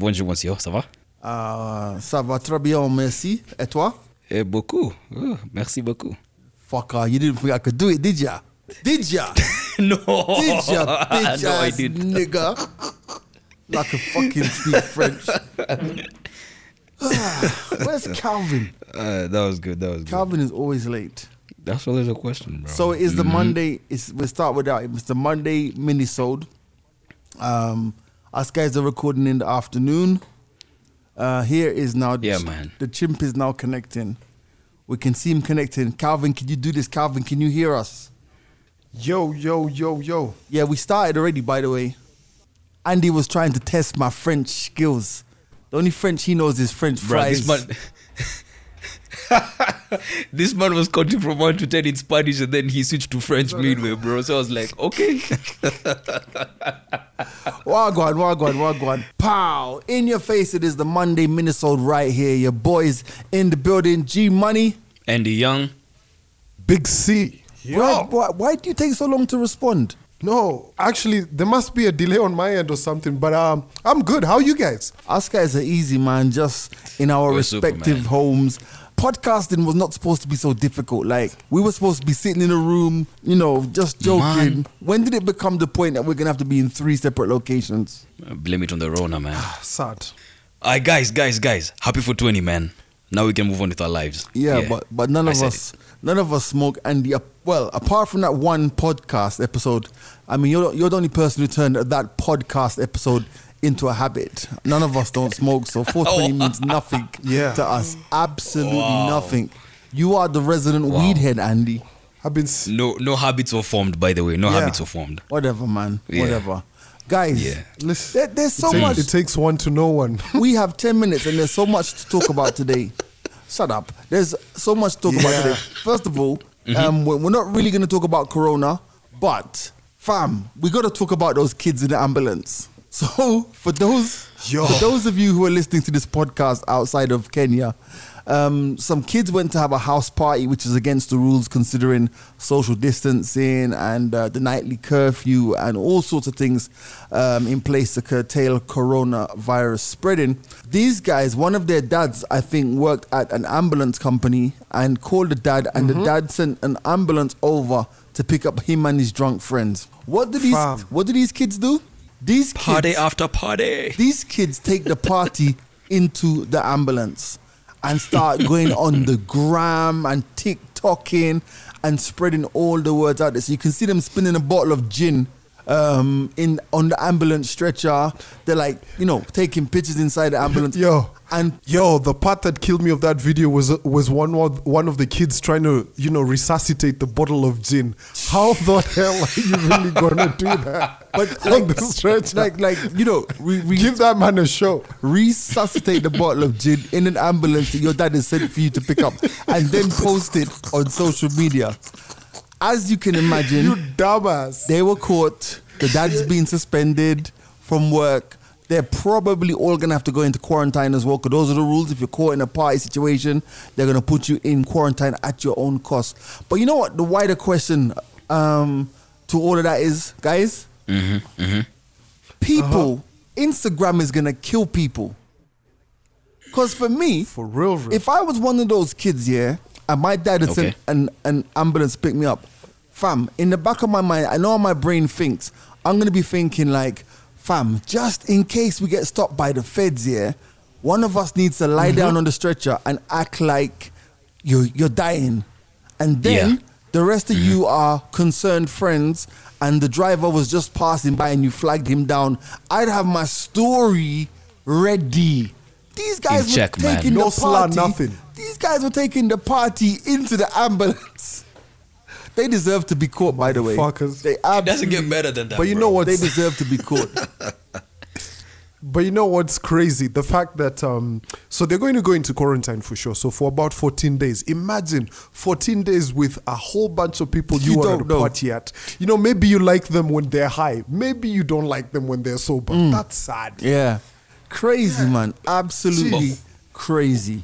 Bonjour, monsieur. Ça va? Euh, ça va très bien, merci. Et toi? Eh, beaucoup. Oh, merci beaucoup. Fucker, you didn't think I could do it, did ya? Did ya? no. Did ya, bitch no, I ass did. nigga? Like a fucking speak French. Ah, Where's Calvin? Uh, that was good. That was good. Calvin is always late. That's always a question, bro. So it is the Monday. It's we'll start with that. It's the Monday minisode. Um, us guys are recording in the afternoon. Uh, here is now. Yeah, man. The chimp is now connecting. We can see him connecting. Calvin, can you do this? Calvin, can you hear us? Yo, yo, yo, yo. Yeah, we started already. By the way, Andy was trying to test my French skills. The only French he knows is French Bro, fries. this man. this man was counting from one to ten in Spanish, and then he switched to French midway, bro. So I was like, okay. Wagwan, wagwan, wagwan. Pow! In your face, it is the Monday minisode right here. Your boys in the building. G Money. Andy Young. Big C. Why, why, why do you take so long to respond? No, actually, there must be a delay on my end or something, but um, I'm good. How are you guys? Us guys are easy, man. Just in our We're respective Superman. homes. Podcasting was not supposed to be so difficult. Like we were supposed to be sitting in a room, you know, just joking. Man. When did it become the point that we're gonna have to be in three separate locations? Blame it on the Rona, man. Ah, sad. Alright, guys, guys, guys. Happy for 20, man. Now we can move on with our lives. Yeah, but but none I of us none of us smoke. And the well, apart from that one podcast episode, I mean, you're you're the only person who turned that podcast episode into a habit. None of us don't smoke, so 420 means nothing Yeah. to us. Absolutely Wow. nothing. You are the resident weed head, Andy. I've been. No, no habits were formed, by the way. No Yeah. habits were formed. Whatever, man. Yeah. Whatever. Guys, Yeah. There- there's so it, takes, much. it takes one to know one. we have 10 minutes and there's so much to talk about today. Shut up. There's so much to talk about today. First of all, um, we're, we're not really going to talk about Corona, but fam, we got to talk about those kids in the ambulance. So for those, Yo. for those of you who are listening to this podcast outside of Kenya, um, some kids went to have a house party, which is against the rules considering social distancing and uh, the nightly curfew and all sorts of things um, in place to curtail coronavirus spreading. These guys, one of their dads, I think, worked at an ambulance company and called the dad, and the dad sent an ambulance over to pick up him and his drunk friends. What do these Fam. What do these kids do? These Party kids, after party. these kids take the party into the ambulance and start going on the gram and TikToking and spreading all the words out there. So you can see them spinning a bottle of gin um, in on the ambulance stretcher. They're like, you know, taking pictures inside the ambulance. Yo. And Yo, the part that killed me of that video was was one of one of the kids trying to you know resuscitate the bottle of gin. How the hell are you really gonna do that? but on like, the stretcher, like, like you know, we, re- give that man a show. resuscitate the bottle of gin in an ambulance that your dad has sent for you to pick up and then post it on social media. As you can imagine, You dumbass. they were caught. The dad's been suspended from work. They're probably all gonna have to go into quarantine as well, because those are the rules. If you're caught in a party situation, they're gonna put you in quarantine at your own cost. But you know what? The wider question um, to all of that is, guys, mm-hmm, mm-hmm. people, uh-huh. Instagram is gonna kill people. Because for me, For real, real. if I was one of those kids, yeah, and my dad had sent Okay. an, an ambulance pick me up, fam, in the back of my mind, I know how my brain thinks. I'm gonna be thinking like, fam, just in case we get stopped by the feds, yeah, one of us needs to lie Mm-hmm. down on the stretcher and act like you're you're dying, and then Yeah. Mm-hmm. the rest of you are concerned friends, and the driver was just passing by and you flagged him down. I'd have my story ready. These guys were check, man. taking No the slur, party. nothing. These guys were taking the party into the ambulance. They deserve to be caught, by the way. Motherfuckers. They It doesn't absolutely, get better than that. But you bro. know what? They deserve to be caught. But you know what's crazy? The fact that um, so they're going to go into quarantine for sure. So for about 14 days. Imagine 14 days with a whole bunch of people you, You want don't know. party at. You know, maybe you like them when they're high. Maybe you don't like them when they're sober. Mm. That's sad. yeah, crazy man, absolutely Jeez. crazy.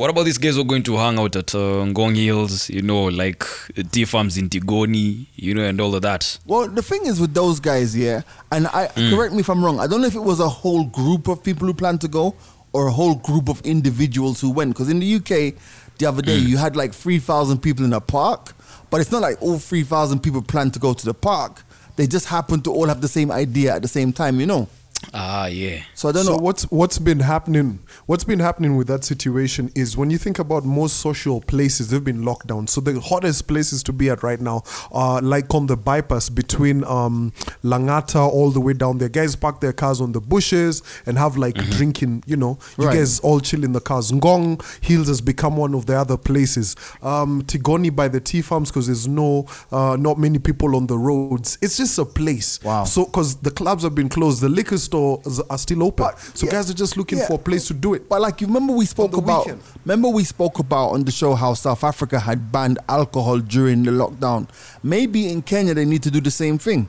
What about these guys who are going to hang out at uh, Ngong Hills, you know, like uh, tea farms in Tigoni, you know, and all of that? Well, the thing is with those guys, yeah, and I correct me if I'm wrong. I don't know if it was a whole group of people who planned to go or a whole group of individuals who went. Because in the UK, the other day you had like three thousand people in a park, but it's not like all three thousand people planned to go to the park. They just happened to all have the same idea at the same time, you know. Ah, yeah. So I don't so know. what's what's been happening what's been happening with that situation is when you think about most social places they've been locked down so the hottest places to be at right now are like on the bypass between um langata all the way down there guys park their cars on the bushes and have like drinking you know you Right. guys all chill in the cars ngong hills has become one of the other places um tigoni by the tea farms because there's no uh not many people on the roads it's just a place Wow. so because the clubs have been closed the liquor stores are still open But, so yeah, guys are just looking yeah. for a place to do it. But like you remember we spoke about weekend. remember we spoke about on the show how South Africa had banned alcohol during the lockdown. Maybe in Kenya they need to do the same thing.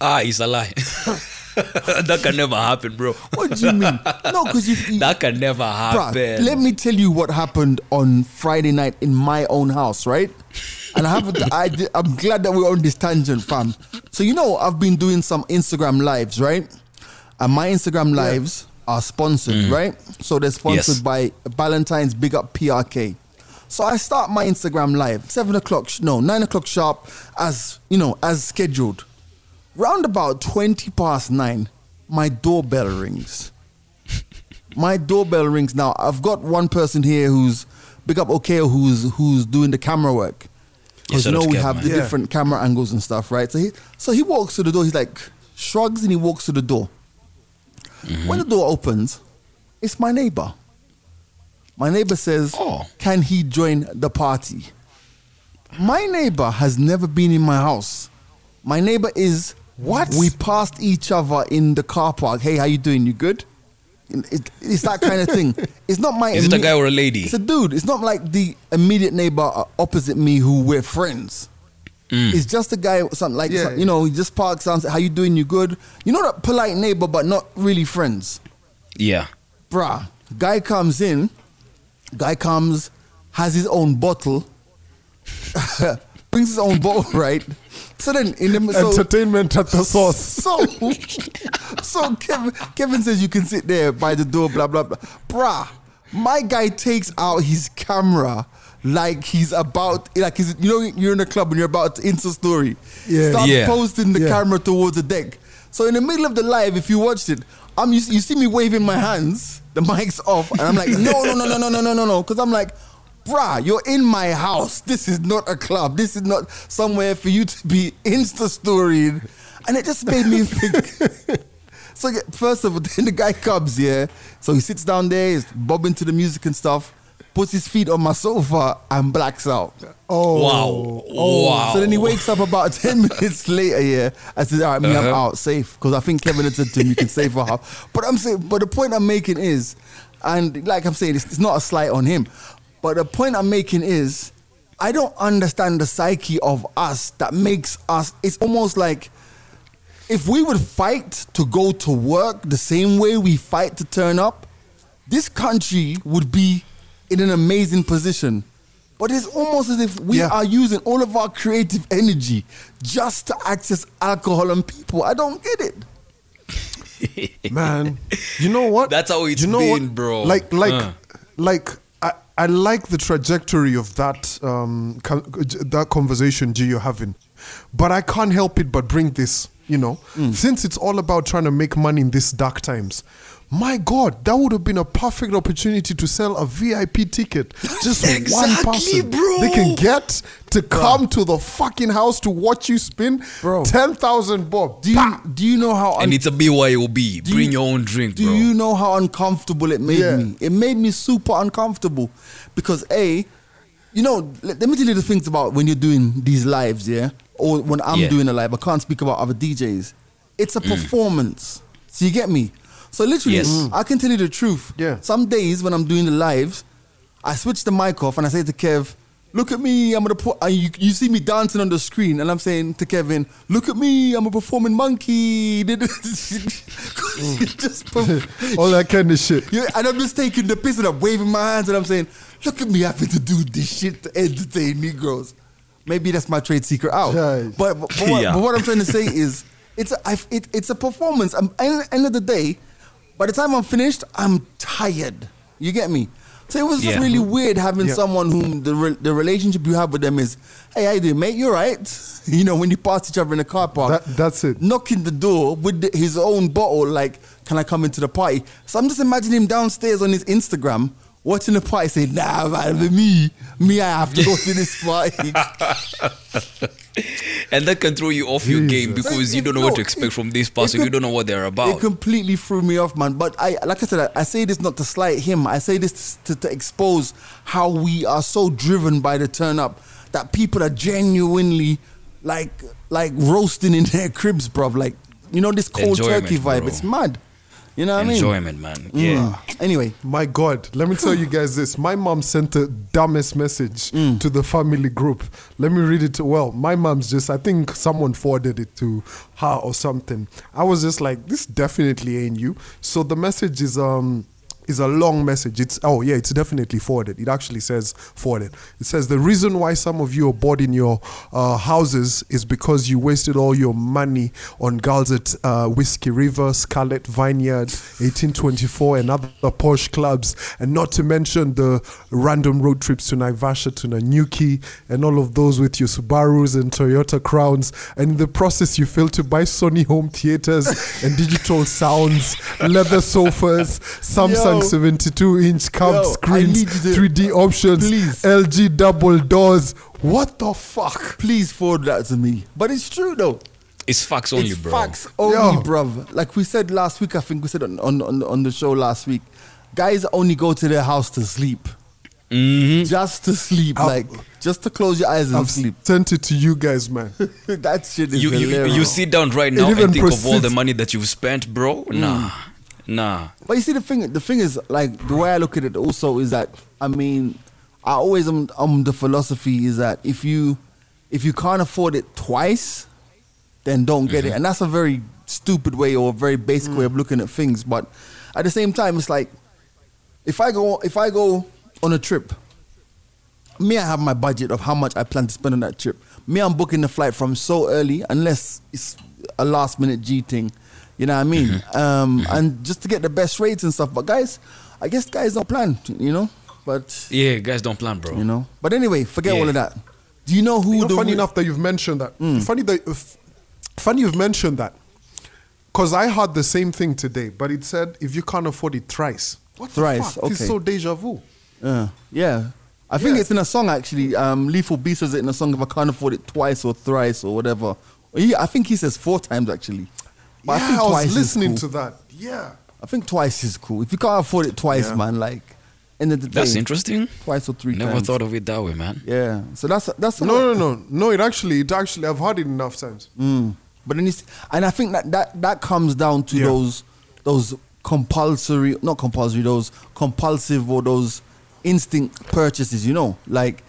Ah, it's a lie. that can never happen, bro. What do you mean? no, because you, you That can never Bruh, happen. let me tell you what happened on Friday night in my own house, right? And I haven't. I, I'm glad that we're on this tangent, fam. So you know, I've been doing some Instagram lives, right? And my Instagram lives are sponsored, right? So they're sponsored Yes. by Valentine's Big Up PRK. So I start my Instagram live seven o'clock, no nine o'clock sharp, as you know, as scheduled. Round about twenty past nine, my doorbell rings my doorbell rings now. I've got one person here who's big up Okeo who's who's doing the camera work. Because shout you know we have man. the Yeah. different camera angles and stuff, right? So he so he walks to the door. He's like shrugs and he walks to the door. Mm-hmm. When the door opens, it's my neighbor. My neighbor says, Oh. "Can he join the party?" My neighbor has never been in my house. My neighbor is What? We passed each other in the car park. Hey, how you doing? You good? It- it's that kind of thing. It's not my. Is it a guy or a lady? It's a dude. It's not like the immediate neighbor opposite me who we're friends. Mm. It's just a guy, something like Yeah. you know, he just parks down. say, How you doing? You good? You know that polite neighbor, but not really friends. Yeah. Bruh, guy comes in, guy comes, has his own bottle, brings his own bottle, right? So then in the so, Entertainment at the source. so, so Kevin, Kevin says you can sit there by the door, blah blah blah. Bruh, my guy takes out his camera like he's about, like he's, you know, you're in a club and you're about to Insta story. Yeah. Starts Yeah. posting the Yeah. camera towards the deck. So in the middle of the live, if you watched it, I'm you, you see me waving my hands, the mic's off, and I'm like, no, no, no, no, no, no, no, no, no, because I'm like, bruh, you're in my house. This is not a club. This is not somewhere for you to be Insta storying, and it just made me think. So first of all, then the guy comes, yeah. So he sits down there, he's bobbing to the music and stuff, puts his feet on my sofa and blacks out. Oh. Wow. Oh. Wow. So then he wakes up about 10 minutes later, yeah. I said, all right, me, I'm Uh-huh. out, safe. Because I think Kevin had said to him, you can save for half. But I'm saying, but the point I'm making is, and like I'm saying, it's, it's not a slight on him. But the point I'm making is, I don't understand the psyche of us that makes us, it's almost like, if we would fight to go to work the same way we fight to turn up, this country would be in an amazing position. But it's almost as if we Yeah. are using all of our creative energy just to access alcohol and people. I don't get it. man you know what That's how it's you know been, what? bro. like like Uh. like I, I like the trajectory of that um con- that conversation G you're having but I can't help it but bring this you know Mm. since it's all about trying to make money in these dark times my God, that would have been a perfect opportunity to sell a VIP ticket. Just one Exactly, person. bro. They can get to come to the fucking house to watch you spin. Bro. 10,000 bob. Do you do you know how and it's a BYOB. Do Bring you- your own drink, Do bro. you know how uncomfortable it made Yeah. me? It made me super uncomfortable because a, you know, let, let me tell you the things about when you're doing these lives, yeah, or when I'm Yeah. doing a live. I can't speak about other DJs. It's a mm. performance. So you get me. So literally, Yes. Mm. I can tell you the truth. Yeah. Some days when I'm doing the lives, I switch the mic off and I say to Kev, "Look at me, I'm gonna put." And you, you see me dancing on the screen, and I'm saying to Kevin, "Look at me, I'm a performing monkey." just mm. perf- All that kind of shit. yeah, and I'm just taking the piss and I'm waving my hands and I'm saying, look at me having to do this shit to entertain Negroes. Maybe that's my trade secret out. Right. But, but, but what, Yeah. but what I'm trying to say is, it's a, I've, it, it's a performance. I'm, at end of the day, by the time I'm finished, I'm tired. You get me? So it was just Yeah. really weird having Yeah. someone whom the re- the relationship you have with them is, hey, how you doing, mate? You're right? You know, when you pass each other in the car park, That- that's it. knocking the door with the, his own bottle, like, can I come into the party? So I'm just imagining him downstairs on his Instagram watching the party, saying, nah, man, me, me, I have to go to this party. and that can throw you off your game because you don't know No, what to expect it- from this person. com- you don't know what they're about. It completely threw me off, man. But I, like I said, I, I say this not to slight him. I say this to, to expose how we are so driven by the turn up that people are genuinely like, like roasting in their cribs, bruv. Like, you know, this cold Enjoyment, turkey vibe. bro. It's mad. You know what Enjoyment, man. I mean? Yeah. Mm. Anyway, My God, let me tell you guys this. My mom sent the dumbest message to the family group. Let me read it. Well, my mom's just, I think someone forwarded it to her or something. I was just like, this definitely ain't you. So the message is, um, is a long message. It's oh yeah, it's definitely forwarded. It actually says forwarded. It says the reason why some of you are bored in your uh, houses is because you wasted all your money on girls at uh, Whiskey River, Scarlet Vineyard, 1824, and other posh clubs, and not to mention the random road trips to Naivasha, to Nanyuki, and all of those with your Subarus and Toyota Crowns. And in the process, you failed to buy Sony home theaters and digital sounds, leather sofas, Samsung Yo. 72 inch curved Yo, screens, need you to- 3D options, Please. LG double doors. What the fuck? please forward that to me. But it's true though. It's facts only, it's bro. facts only, Yo. bruv. Like we said last week, I think we said on, on, on, on the show last week, guys only go to their house to sleep. hmm Just to sleep, I've- like just to close your eyes and I've sleep. sent it to you guys, man. that shit is You, you, you sit down right now and think of all the money that you've spent, bro. Nah. Nah. But you see, the thing, the thing is, like the way I look at it, also is that I mean, I always am um the philosophy is that if you if you can't afford it twice, then don't get it, and that's a very stupid way or a very basic way of looking at things. But at the same time, it's like if I go if I go on a trip, me I have my budget of how much I plan to spend on that trip. Me I'm booking the flight from so early unless it's a last minute G thing. You know what I mean? Um, and just to get the best rates and stuff. But guys, I guess guys don't plan, you know. But Yeah, guys don't plan, bro. you know. But anyway, forget Yeah. all of that. Do you know who You know, the funny re- enough that you've mentioned that. Mm. Funny that f- funny you've mentioned that. Cause I heard the same thing today, but it said if you can't afford it thrice. What Thrice, the fuck? It's so deja vu. Uh, yeah. I think Yeah. it's in a song actually. Um, Lethal Beast says it in a song if I can't afford it twice or thrice or whatever. He, I think he says four times actually. But yeah, I think I was listening is to that. Yeah. I think twice is cool. If you can't afford it twice, Yeah. man, like end of the day, That's interesting. twice or three Never times. thought of it that way, man. Yeah. So that's that's No, no, no, no. It actually, it actually, I've heard it enough times. Mm. But then it's, and I think that that that comes down to Yeah. those those compulsory, not compulsory, those compulsive or those instinct purchases. You know, like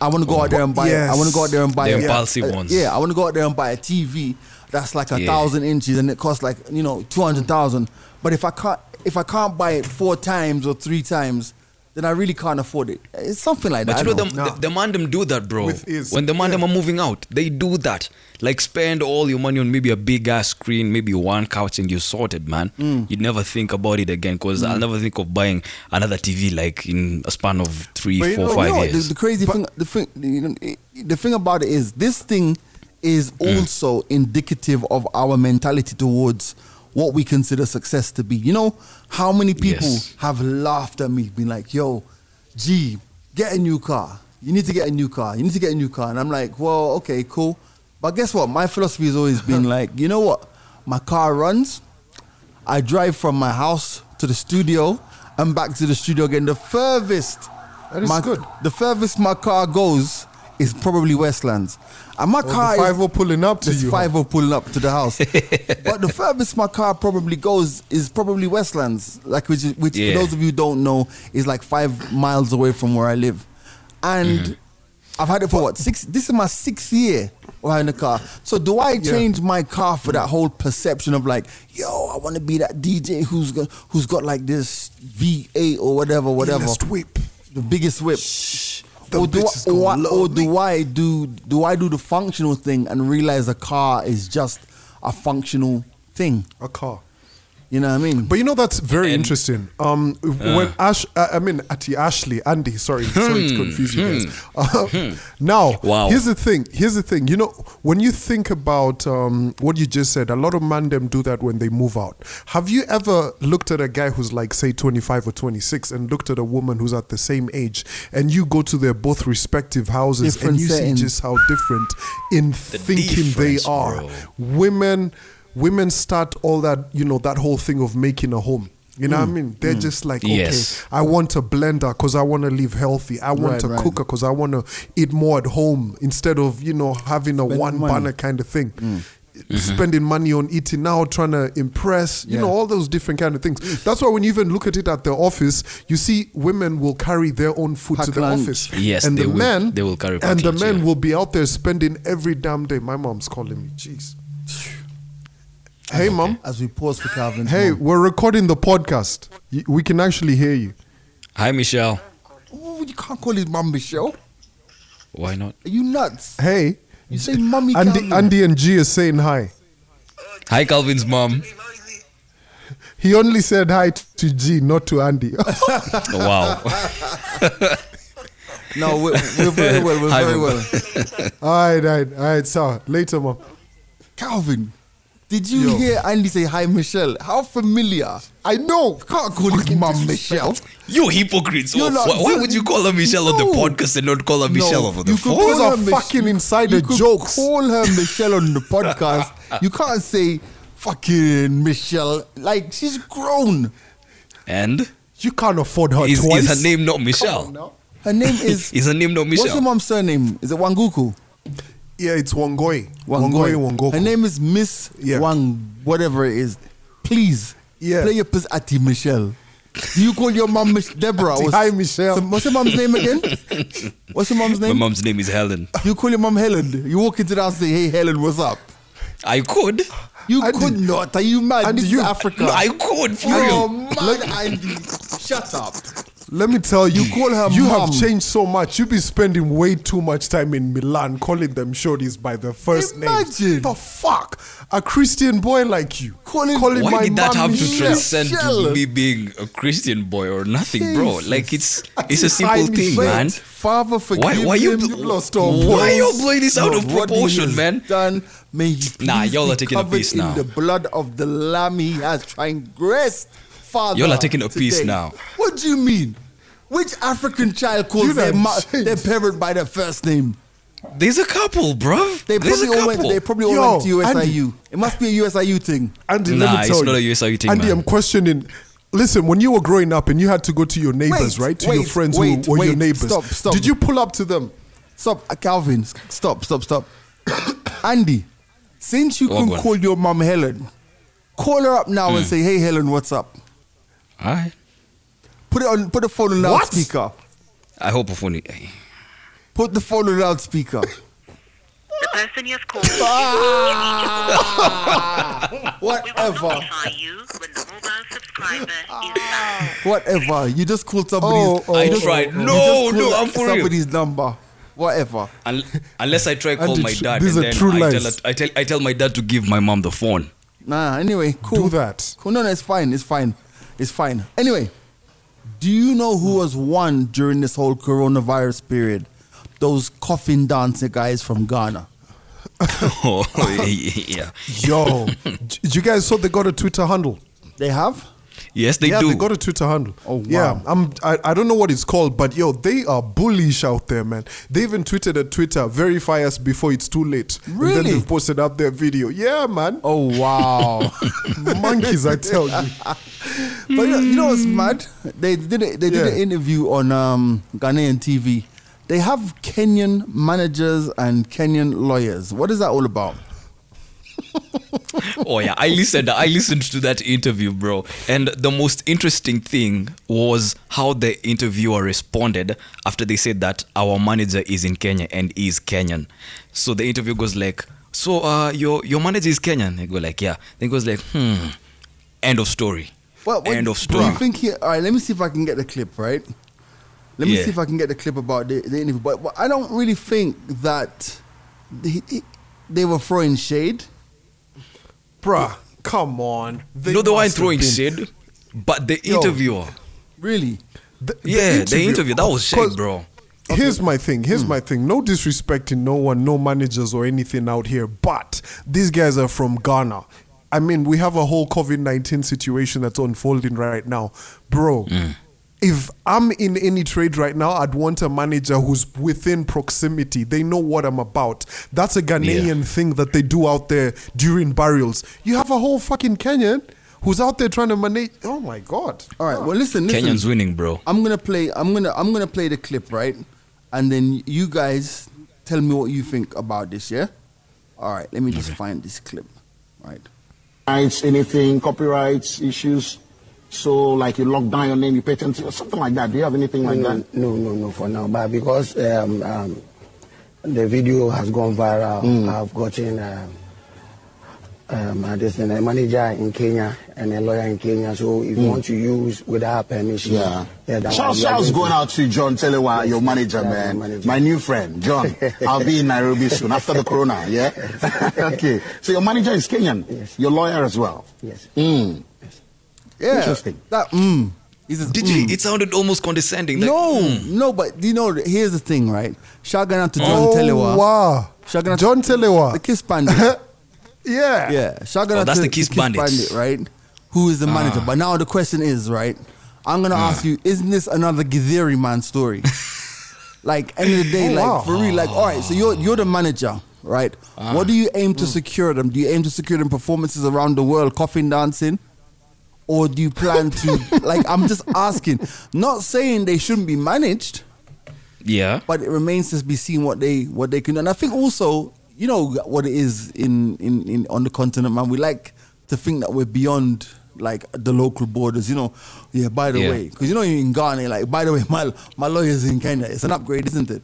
I want to go out there and buy. I want to go out there and buy The impulsive a- ones. Yeah, I want to go out there and buy a TV that's like a Yeah. thousand inches and it costs like you know two hundred thousand. But if I can't if I can't buy it four times or three times, then I really can't afford it. It's something like But that. you I know, don't the, the, the mandem do that, bro. With ease. When the mandem Yeah. are moving out, they do that. Like spend all your money on maybe a big ass screen, maybe one couch, and you're sorted, man. Mm. You'd never think about it again because I'll never think of buying another TV like in a span of three, But you four, know- five you know years. The, the crazy thing, the thing, you know, the thing about it is, this thing is Mm. also indicative of our mentality towards what we consider success to be. You know how many people Yes. have laughed at me, been like, "Yo, G, get a new car. You need to get a new car. You need to get a new car." And I'm like, "Well, okay, cool." But guess what? My philosophy has always been like, you know what? My car runs. I drive from my house to the studio and back to the studio again. The furthest That is my, good. The furthest my car goes is probably Westlands. And my Or car the is 5 pulling up to you. five pulling up to the house. but the furthest my car probably goes is probably Westlands, like which, is, which Yeah. for those of you who don't know is like five miles away from where I live, and Mm-hmm. I've had it for what six? This is my sixth year of having a car. So do I Yeah. change my car for that whole perception of like, yo, I want to be that DJ who's got who's got like this V8 or whatever, whatever. Illest whip. the biggest whip. The or do, I, or, or do I do do I do the functional thing and realize a car is just a functional thing? A car. You know what I mean? But you know that's very And- interesting. Um, when Ash, uh, I mean, Ati Ashley, Andy. Sorry, sorry to confuse you guys. Uh, now, Wow. here's the thing. Here's the thing. You know, when you think about um, what you just said, a lot of man them do that when they move out. Have you ever looked at a guy who's like, say, 25 or 26, and looked at a woman who's at the same age, and you go to their both respective houses, Different and you see just how different in thinking they are. bro. Women, women start all that, you know, that whole thing of making a home. You know what I Mm. mean? They're just like, okay, Yes. I want a blender because I want to live healthy. I want Right, a right. cooker because I want to eat more at home instead of, you know, having a Spending one money. Mm. burner kind of thing. Spending money on eating now, trying to impress, you Yeah. know, all those different kind of things. That's why when you even look at it at the office, you see women will carry their own food to the lunch. office. Yes, and they the will- men, they will carry and the men yeah. will be out there spending every damn day. My mom's calling me. Jeez. Hey, mom. As we pause for Calvin. Hey, we're recording the podcast. We can actually hear you. Hi, Michelle. oh, you can't call his mom Michelle. Why not? Are you nuts? Hey, You say mommy Andy, Calvin. Andy and G is saying hi. Hi, Calvin's mom. He only said hi to G, not to Andy. Wow. No, we're, we're very well. We're Hi, very mum. well. all right, all right, all right. So later, mom. Calvin, did you Yo. hear Andy say hi, Michelle? How familiar? I know. You can't call his mum Michelle. You hypocrites. You're Oh, not- why, why would you call her Michelle on the podcast and not call her Michelle over the you phone? Those call are her Mich- fucking insider you could jokes. Call her Michelle on the podcast. You can't say fucking Michelle. Like she's grown. And You can't afford her is, twice. is her name not Michelle? now. Her name is. Is her name not Michelle? What's your mom's surname? Is it Wanguku? Yeah, it's Wangoi. Wangoi Wangoku. Her name is Miss Yeah. Wang, whatever it is. Please, Yeah. play your piece at Michelle. Do you call your mom Mich- Deborah? Ati, What's- hi, Michelle. so what's your mom's name again? What's your mom's name? My name? mom's name is Helen. You call your mom Helen. You walk into the house and say, "Hey, Helen, what's up?" I could. You Andy- could not. Are you mad? Andy, this you- is Africa. No, I could, for You're real. mad, Andy. Shut up. Let me tell you, You call her You mom. have changed so much. You be spending way too much time in Milan calling them shorties by the first name. Imagine. The fuck? A Christian boy like you. Calling- calling Why my did that have to transcend Michelle. to me being a Christian boy or nothing, bro? Like it's it's a simple thing, Wait, man. Father, forgive Why why you him. You've lost all why boys. you blowing this out No, of proportion, man? Done. May he Nah, y'all are taking a piece now. the blood of the lamb he has transgressed. Father, Y'all are taking a piece today. now. What do you mean? Which African child calls You their, done ma- their parent by their first name? There's a couple, bro. They There's probably a all went. couple. They probably all Yo, went to USIU. Andy. It must be a USIU thing. Andy, Nah, let me tell it's tell not a USIU thing, Andy, man. I'm questioning. Listen, when you were growing up and you had to go to your neighbors, Wait, right? To your friends wait, who were your neighbors. Stop, stop. Did you pull up to them? Stop, uh, Calvin. Stop, stop, stop. Andy, since you Go can call your mom Helen, call her up now Hmm. and say, "Hey, Helen, what's up?" All right. Put it on. Put the phone on What? loudspeaker. I hope a funny. Eh. Put the phone on loudspeaker. The person ah! you have called we will Whatever. you when the mobile subscriber is back. Whatever. You just called somebody's. Oh, oh, I oh. just- tried. No, no, I'm for real. Somebody's number. Whatever. Un- unless I try call Andy, my dad these and are then true I tell, lies. her- I tell I tell my dad to give my mom the phone. Nah. Anyway, cool. Do that. Cool. No, no, it's fine. It's fine. It's fine. Anyway, do you know who was won during this whole coronavirus period? Those coffin dancer guys from Ghana. oh yeah. Yo, J- you guys saw they got a Twitter handle. They have. Yes, they yeah, do. they got a Twitter handle. Oh, wow. Yeah, I'm. I, I don't know what it's called, but yo, they are bullish out there, man. They even tweeted at Twitter, "Verify us before it's too late." And Really? then they've posted up their video. Yeah, man. Oh wow! Monkeys, I tell you. but you know, you know what's mad? They did a, they did Yeah. an interview on um, Ghanaian TV. They have Kenyan managers and Kenyan lawyers. What is that all about? oh yeah, I listened. I listened to that interview, bro. And the most interesting thing was how the interviewer responded after they said that our manager is in Kenya and is Kenyan. So the interview goes like, "So, uh, your your manager is Kenyan?" They go like, "Yeah." Then goes like, "Hmm." End of story. Well, what- End of Do story. you think he? All right, let me see if I can get the clip right. Let me Yeah. see if I can get the clip about the, the interview. But, but I don't really think that they, they were throwing shade. Bruh, come on. They no, they weren't must have throwing shade, but the Yo. interviewer. Really? The- the Yeah, the interview, that was shade, 'cause bro. Here's my thing. Here's hmm. my thing. No disrespecting no one, no managers or anything out here, but these guys are from Ghana. I mean, we have a whole COVID 19 situation that's unfolding right now. Bro, hmm. If I'm in any trade right now, I'd want a manager who's within proximity. They know what I'm about. That's a Ghanaian thing that they do out there during burials. You have a whole fucking Kenyan who's out there trying to manage. Oh my God. All right. Well, listen, listen. Kenyans winning, bro. I'm gonna play. I'm gonna. I'm gonna play the clip, right? And then you guys tell me what you think about this. Yeah. All right. Let me just find this clip. Right. rights, anything, copyrights issues. So, like you lock down your name, you patent or something like that. Do you have anything like no, that? No, no, no, for now. But because um, um, the video has gone viral, Mm. I've gotten um, um, this, a manager in Kenya and a lawyer in Kenya. So if you want to use without permission, Mm. Yeah. yeah that Shout, shouts going out to John Telewa, your manager, Yeah, man. my manager. My new friend, John. I'll be in Nairobi soon after the corona, yeah? okay. So your manager is Kenyan. Yes. Your lawyer as well. Yes. Mm. Yeah. Interesting. That. Mm. He says, Did mm. you? It sounded almost condescending. Like, no, mm. no, but you know, here's the thing, right? Shout out to John oh, Telewa. wow. Shout out John Telewa. the Kiss Bandit. yeah. yeah, shout out Oh, that's to the Kiss Bandits. Ah. right? Who is the manager? But now the question is, right? I'm gonna ask you: Isn't this another Githeri man story? like end of the day, Oh, like wow. for real, like all right. So you're you're the manager, right? Ah. What do you aim Mm. to secure them? Do you aim to secure them performances around the world, coffin dancing? Or do you plan to like I'm just asking, not saying they shouldn't be managed, Yeah. but it remains to be seen what they what they can do. And I think also, you know what it is in in, in on the continent, man. We like to think that we're beyond like the local borders. You know, yeah. By the Yeah. way, because you know you're in Ghana, like by the way, my my lawyer's in Kenya. It's an upgrade, isn't it?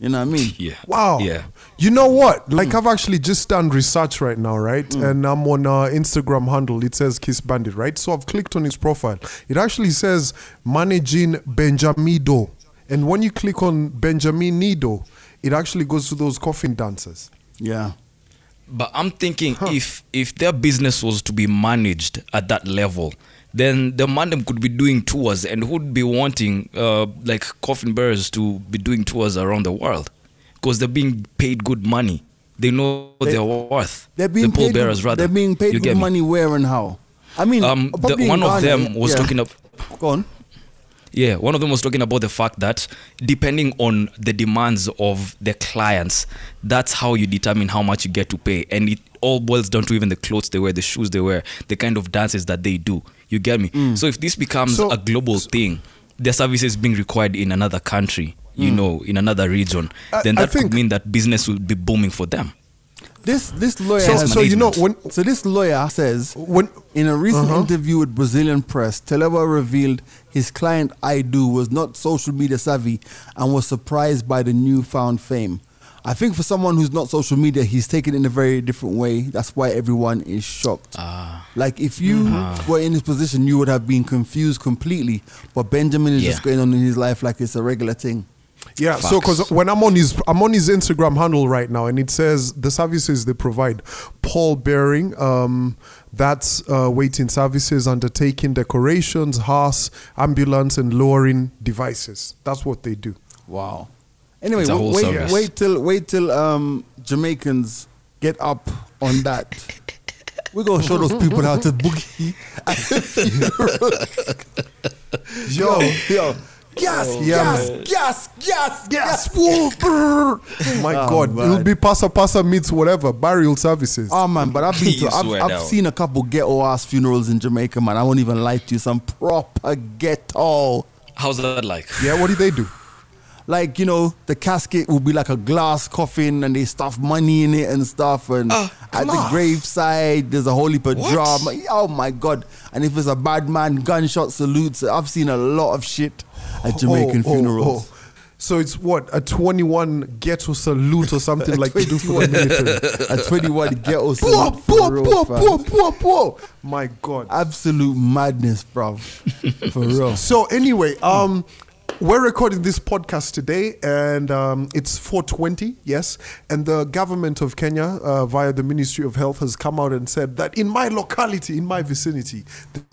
You know what I mean? Yeah. Wow. Yeah. You know what? Like I've actually just done research right now, right? And I'm on uh, Instagram handle. It says Kiss Bandit, right? So I've clicked on his profile. It actually says managing Benjamin Aidoo. And when you click on Benjamin Aidoo, it actually goes to those coffin dancers. Yeah. But I'm thinking if if their business was to be managed at that level, then the mandem could be doing tours and who'd be wanting uh, like coffin bearers to be doing tours around the world because they're being paid good money. They know They- their worth. They're being the paid. bearers good, rather. They're being paid good money where and how? I mean, Um, the, one of Ghana, them was yeah. talking up. Go on. Yeah, one of them was talking about the fact that depending on the demands of the clients, that's how you determine how much you get to pay. And it all boils down to even the clothes they wear, the shoes they wear, the kind of dances that they do. You get me? Mm. So if this becomes So- a global thing, their services being required in another country, you know, in another region, I- then that could mean that business will be booming for them. This this lawyer. So, so you know when So this lawyer says when in a recent Uh-huh. interview with Brazilian press, Telewa revealed his client Aidoo was not social media savvy and was surprised by the newfound fame. I think for someone who's not social media, he's taken it in a very different way. That's why everyone is shocked. Ah. Like if you were in his position, you would have been confused completely. But Benjamin is just going on in his life like it's a regular thing. Yeah, so because when I'm on his I'm on his Instagram handle right now, and it says the services they provide: pall bearing, um, that's uh, waiting services, undertaking decorations, hearse, ambulance, and lowering devices. That's what they do. Wow. Anyway, It's a w- whole wait, service. wait till wait till um, Jamaicans get up on that. We're gonna show those people how to boogie. yo, yo, gas, Yeah, gas, man. gas, gas, gas, Whoa. My Oh, God, man. it'll be Passa Passa meets whatever burial services. Oh man, but I've been to, I've, I've seen a couple ghetto ass funerals in Jamaica, man. I won't even lie to you. Some proper ghetto. How's that like? yeah, what do they do? Like you know the casket will be like a glass coffin and they stuff money in it and stuff and Ah, at the cloth. graveside there's a whole heap of What? drama oh my god and if it's a bad man gunshot salutes i've seen a lot of shit at jamaican Oh, oh, funerals oh. So it's what a 21 ghetto salute or something like they do for the military. a 21 ghetto salute for poor, real, poor, fam. poor, poor, poor. My God. absolute madness bro for real So anyway, um, we're recording this podcast today, and um, it's 4:20. Yes, and the government of Kenya, uh, via the Ministry of Health, has come out and said that in my locality, in my vicinity,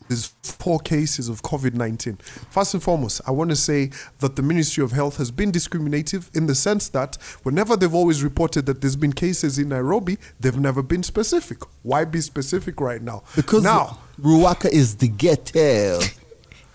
there's four cases of COVID-19. First and foremost, I want to say that the Ministry of Health has been discriminative in the sense that whenever they've always reported that there's been cases in Nairobi, they've never been specific. Why be specific right now? Because now. Ruaka is the ghetto.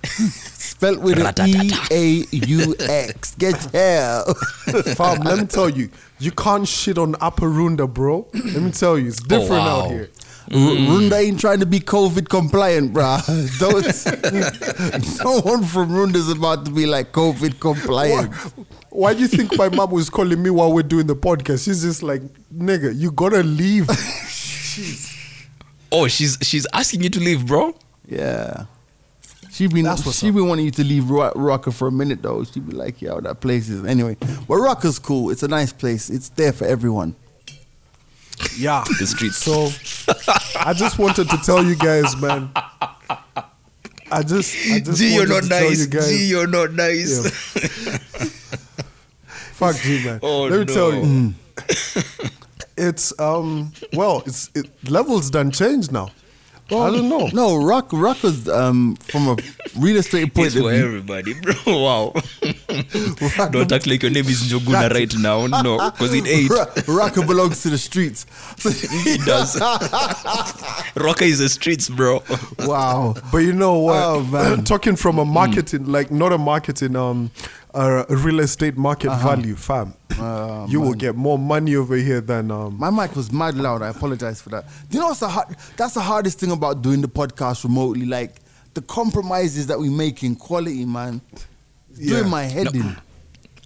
Spelled with an E A U X. Ghetto. Fam, let me tell you, you can't shit on Upper Runda, bro. Let me tell you, it's oh, different wow. out here. R- Runda ain't trying to be COVID compliant, bruh. Don't, no one from Runda's about to be like COVID Why, compliant. why do you think my mom was calling me while we're doing the podcast? She's just like, nigga, you gotta leave. Oh, she's she's asking you to leave, bro. Yeah. She been That's she up. been wanting you to leave Ru- for a minute though. She be like, "Yo, that place is anyway." But Ruaka's cool. It's a nice place. It's there for everyone. yeah. The streets. So I just wanted to tell you guys, man. I just, I just G, you're not to tell nice. you guys. G, you're not nice. Yeah. Fuck G, man. Oh, Let me no. tell you. It's um well, it's it, levels done change now. I don't know. No, Rock Ruaka's um from a real estate point It's of for view. everybody, bro. Wow. Don't act like your name is Njoguna right now. No, because it ain't. Ru- Ruaka belongs to the streets. So- It does. Ruaka is the streets, bro. wow. But you know what? Oh, man. Talking from a marketing, like not a marketing, um, a real estate market Uh-huh. value, fam. you will get more money over here than um. My mic was mad loud. I apologize for that. Do you know what's the hard? That's the hardest thing about doing the podcast remotely. Like the compromises that we make in quality, man. It's Yeah. doing my head in.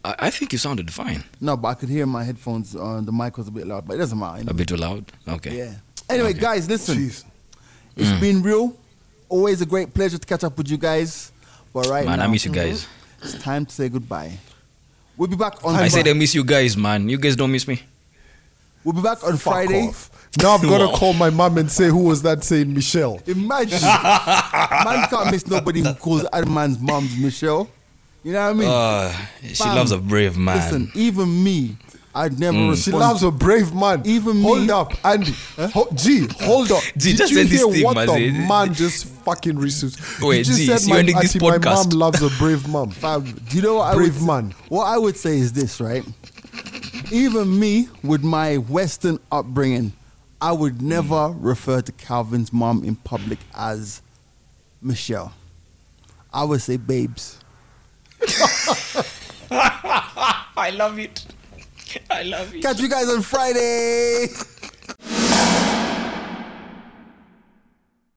I, I think you sounded fine. No, but I could hear my headphones. Uh, the mic was a bit loud, but it doesn't matter. A bit too loud. Okay. Yeah. Anyway, Okay. guys, listen. Jeez. It's Mm. been real. Always a great pleasure to catch up with you guys. But right Man, now, I miss you guys. It's time to say goodbye. We'll be back on. I Fri- said I miss you guys, man. You guys don't miss me. we'll be back on Fuck Friday. off. Now I've got to Wow. call my mom and say who was that saying Michelle. Imagine, man can't miss nobody who calls other man's mom's Michelle. You know what I mean? Uh, she Fam, loves a brave man. Listen, even me, I'd never. Mm. She loves a brave man. Even me. hold me- up, Andy. Ho- G, hold up. G, Did just you end this hear thing, what man. the man just fucking received? Wait, you just G, said so my, you're ending this auntie, my mom loves a brave mom. Fam, do you know what I Brave would, man. What I would say is this, right? Even me, with my Western upbringing, I would never refer to Calvin's mom in public as Michelle. I would say babes. I love it. I love it. Catch you guys on Friday.